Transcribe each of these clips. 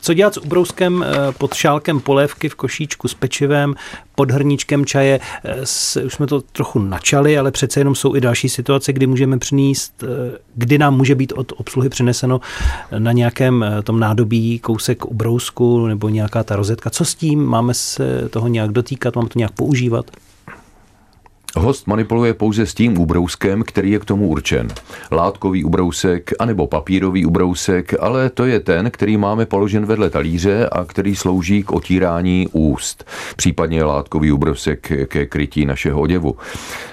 Co dělat s ubrouskem eh, pod šálkem polévky v košíčku s pečivem, pod hrníčkem čaje? Eh, už jsme to trochu načali, ale přece jenom jsou i další situace, kdy můžeme přinést, eh, kdy nám může být od obsluhy přineseno na nějakém tom nádobí kousek ubrousku nebo nějaká ta rozetka. Co s tím? Máme se toho nějak dotýkat? Máme to nějak používat? Host manipuluje pouze s tím ubrouskem, který je k tomu určen. Látkový ubrousek anebo papírový ubrousek, ale to je ten, který máme položen vedle talíře a který slouží k otírání úst. Případně látkový ubrousek ke krytí našeho oděvu.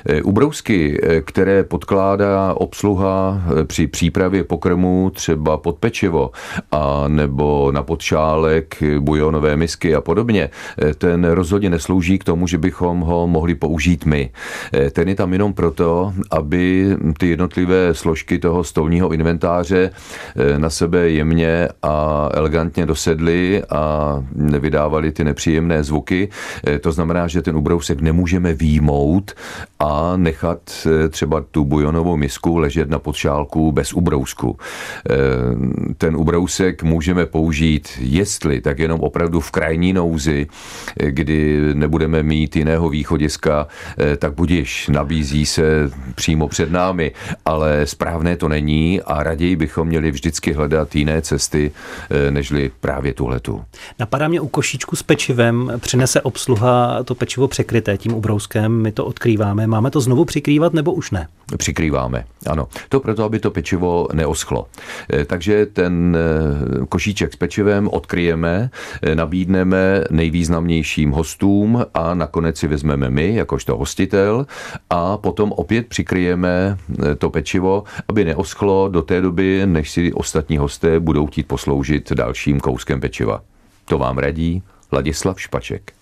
E, ubrousky, e, které podkládá obsluha e, při přípravě pokrmu třeba pod pečivo a nebo na podšálek, bujonové misky a podobně, ten rozhodně neslouží k tomu, že bychom ho mohli použít my. Eh, ten je tam jenom proto, aby ty jednotlivé složky toho stolního inventáře eh, na sebe jemně a elegantně dosedly a nevydávali ty nepříjemné zvuky. Eh, to znamená, že ten ubrousek nemůžeme výjmout a nechat třeba tu bujonovou misku ležet na podšálku bez ubrousku. Ten ubrousek můžeme použít, jestli, tak jenom opravdu v krajní nouzi, kdy nebudeme mít jiného východiska, tak budiš, nabízí se přímo před námi, ale správné to není a raději bychom měli vždycky hledat jiné cesty, eh, nežli právě tuhletu. Napadá mě u košíčku s pečivem, přinese obsluha to pečivo překryté tím ubrouskem, my to odkrýváme. Máme to znovu přikrývat nebo už ne? Přikrýváme, ano. To proto, aby to pečivo neoschlo. Eh, takže ten eh, košíček s pečivem odkryjeme, nabídneme nejvýznamnějším hostům a nakonec si vezmeme my, jakožto hostitel, koštěl a potom opět přikryjeme eh, to pečivo, aby neoschlo do té doby, než si ostatní hosté budou chtít posloužit dalším kouskem pečiva. To vám radí Ladislav Špaček.